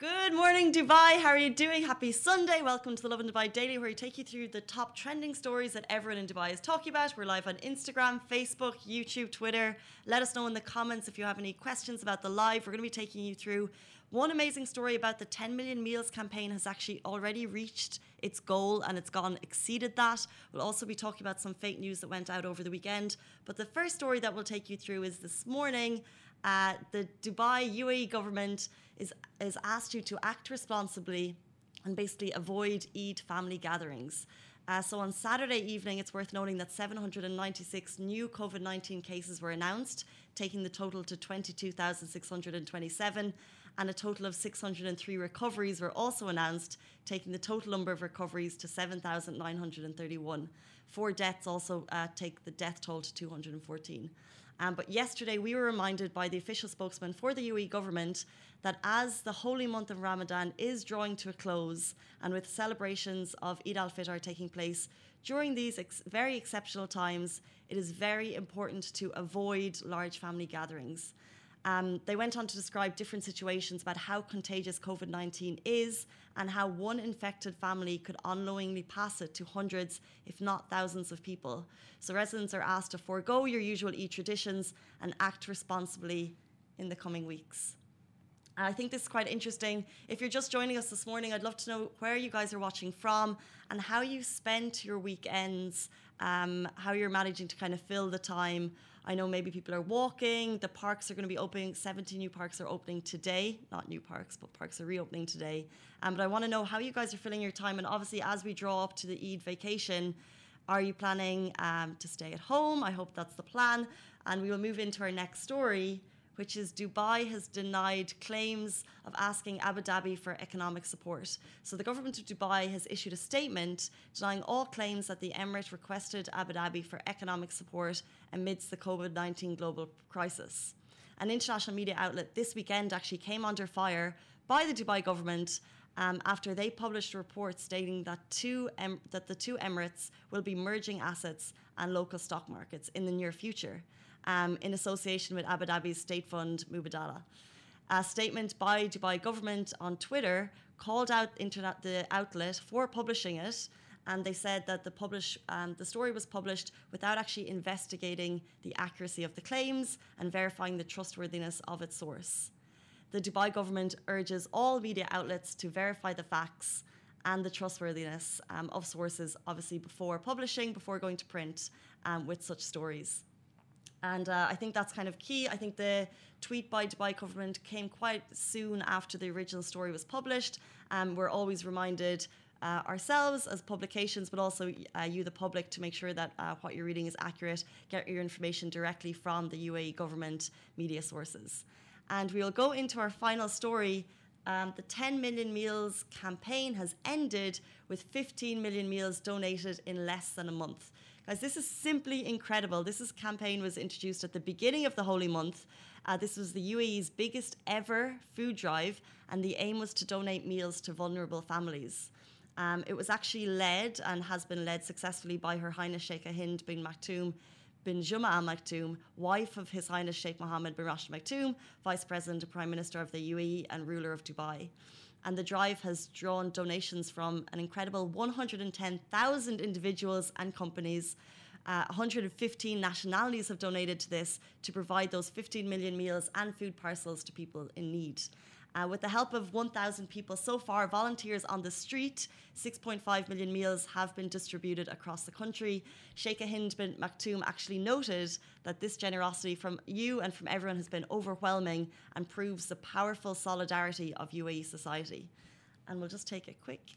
Good morning, Dubai. How are you doing? Happy Sunday. Welcome to the Lovin Dubai Daily, where we take you through the top trending stories that everyone in Dubai is talking about. We're live on Instagram, Facebook, YouTube, Twitter. Let us know in the comments if you have any questions about the live. We're going to be taking you through one amazing story about the 10 million meals campaign has actually already reached its goal and it's gone exceeded that. We'll also be talking about some fake news that went out over the weekend. But the first story that we'll take you through is this morning. Uh, the Dubai UAE government is, is asked you to act responsibly and basically avoid Eid family gatherings. Uh, so on Saturday evening, it's worth noting that 796 new COVID 19 cases were announced, taking the total to 22,627, and a total of 603 recoveries were also announced, taking the total number of recoveries to 7,931. Four deaths also uh, take the death toll to 214. Um, but yesterday, we were reminded by the official spokesman for the UAE government that as the holy month of Ramadan is drawing to a close, and with celebrations of Eid al Fitr taking place during these ex- very exceptional times, it is very important to avoid large family gatherings. Um, they went on to describe different situations about how contagious COVID 19 is and how one infected family could unknowingly pass it to hundreds, if not thousands, of people. So residents are asked to forego your usual e traditions and act responsibly in the coming weeks. And I think this is quite interesting. If you're just joining us this morning, I'd love to know where you guys are watching from and how you spend your weekends, um, how you're managing to kind of fill the time. I know maybe people are walking. The parks are going to be opening. 70 new parks are opening today. Not new parks, but parks are reopening today. Um, but I want to know how you guys are filling your time. And obviously, as we draw up to the Eid vacation, are you planning um, to stay at home? I hope that's the plan. And we will move into our next story which is Dubai has denied claims of asking Abu Dhabi for economic support. So the government of Dubai has issued a statement denying all claims that the emirate requested Abu Dhabi for economic support amidst the COVID 19 global crisis. An international media outlet this weekend actually came under fire by the Dubai government um, after they published a report stating that, two em- that the two emirates will be merging assets and local stock markets in the near future um, in association with Abu Dhabi's state fund Mubadala. A statement by Dubai government on Twitter called out the outlet for publishing it, and they said that the publish um, the story was published without actually investigating the accuracy of the claims and verifying the trustworthiness of its source. The Dubai government urges all media outlets to verify the facts and the trustworthiness um, of sources, obviously before publishing, before going to print um, with such stories. And uh, I think that's kind of key. I think the tweet by Dubai government came quite soon after the original story was published. Um, we're always reminded uh, ourselves as publications, but also uh, you, the public, to make sure that uh, what you're reading is accurate. Get your information directly from the UAE government media sources. And we'll go into our final story. Um, the 10 million meals campaign has ended with 15 million meals donated in less than a month. Guys, this is simply incredible. This is campaign was introduced at the beginning of the holy month. Uh, this was the UAE's biggest ever food drive, and the aim was to donate meals to vulnerable families. Um, it was actually led and has been led successfully by Her Highness Sheikh Hind bin Maktoum bin Juma Al Maktoum, wife of His Highness Sheikh Mohammed bin Rashid Maktoum, Vice President and Prime Minister of the UAE and ruler of Dubai and the drive has drawn donations from an incredible 110,000 individuals and companies. Uh, 115 nationalities have donated to this to provide those 15 million meals and food parcels to people in need. Uh, with the help of 1,000 people so far, volunteers on the street, 6.5 million meals have been distributed across the country. Sheikh Hind bin Maktoum actually noted that this generosity from you and from everyone has been overwhelming and proves the powerful solidarity of UAE society. And we'll just take a quick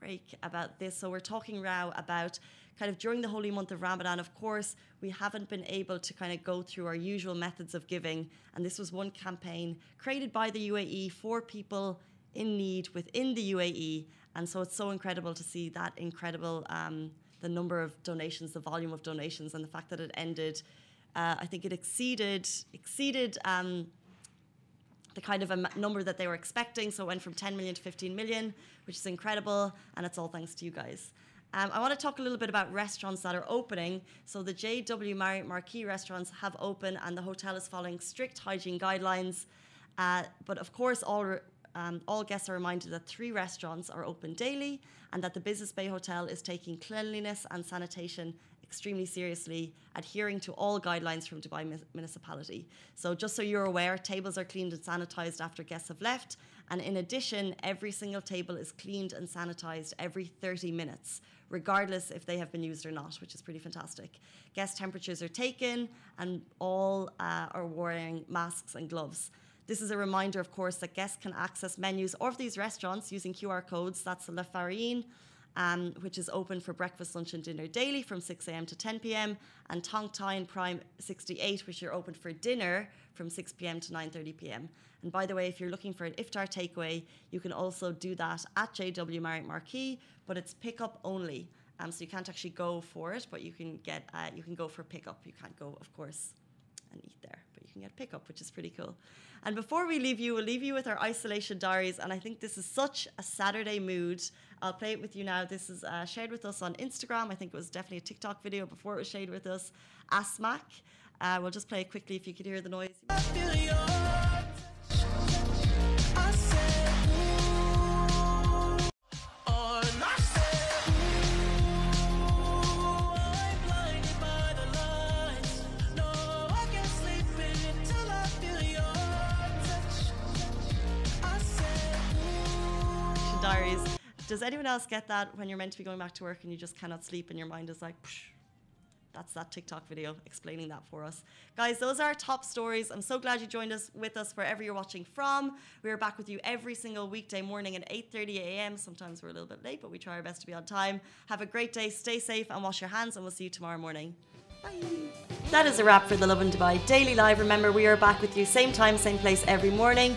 break about this. So we're talking now about kind of during the holy month of Ramadan, of course, we haven't been able to kind of go through our usual methods of giving. And this was one campaign created by the UAE for people in need within the UAE. And so it's so incredible to see that incredible, um, the number of donations, the volume of donations, and the fact that it ended Uh, I think it exceeded exceeded um, the kind of a number that they were expecting. So it went from 10 million to 15 million, which is incredible, and it's all thanks to you guys. Um, I want to talk a little bit about restaurants that are opening. So the JW Marriott Marquis restaurants have opened, and the hotel is following strict hygiene guidelines. Uh, but of course, all um, all guests are reminded that three restaurants are open daily, and that the Business Bay Hotel is taking cleanliness and sanitation extremely seriously, adhering to all guidelines from Dubai municipality. So, just so you're aware, tables are cleaned and sanitized after guests have left. And in addition, every single table is cleaned and sanitized every 30 minutes, regardless if they have been used or not, which is pretty fantastic. Guest temperatures are taken, and all uh, are wearing masks and gloves. This is a reminder, of course, that guests can access menus of these restaurants using QR codes. That's La Farine, um, which is open for breakfast, lunch, and dinner daily from 6 a.m. to 10 p.m., and Tong Thai and Prime 68, which are open for dinner from 6 p.m. to 9:30 p.m. And by the way, if you're looking for an iftar takeaway, you can also do that at JW Marriott Marquis, but it's pickup only. Um, so you can't actually go for it, but you can get uh, you can go for pickup. You can't go, of course, and eat there, can get pickup, which is pretty cool. And before we leave you, we'll leave you with our isolation diaries. And I think this is such a Saturday mood. I'll play it with you now. This is uh, shared with us on Instagram. I think it was definitely a TikTok video before it was shared with us. Asmac. Uh, we'll just play it quickly if you could hear the noise. Does anyone else get that when you're meant to be going back to work and you just cannot sleep and your mind is like, Psh. that's that TikTok video explaining that for us. Guys, those are our top stories. I'm so glad you joined us with us wherever you're watching from. We are back with you every single weekday morning at 8:30 a.m. Sometimes we're a little bit late, but we try our best to be on time. Have a great day, stay safe and wash your hands and we'll see you tomorrow morning. Bye. That is a wrap for the Lovin Dubai Daily Live. Remember, we are back with you same time, same place every morning.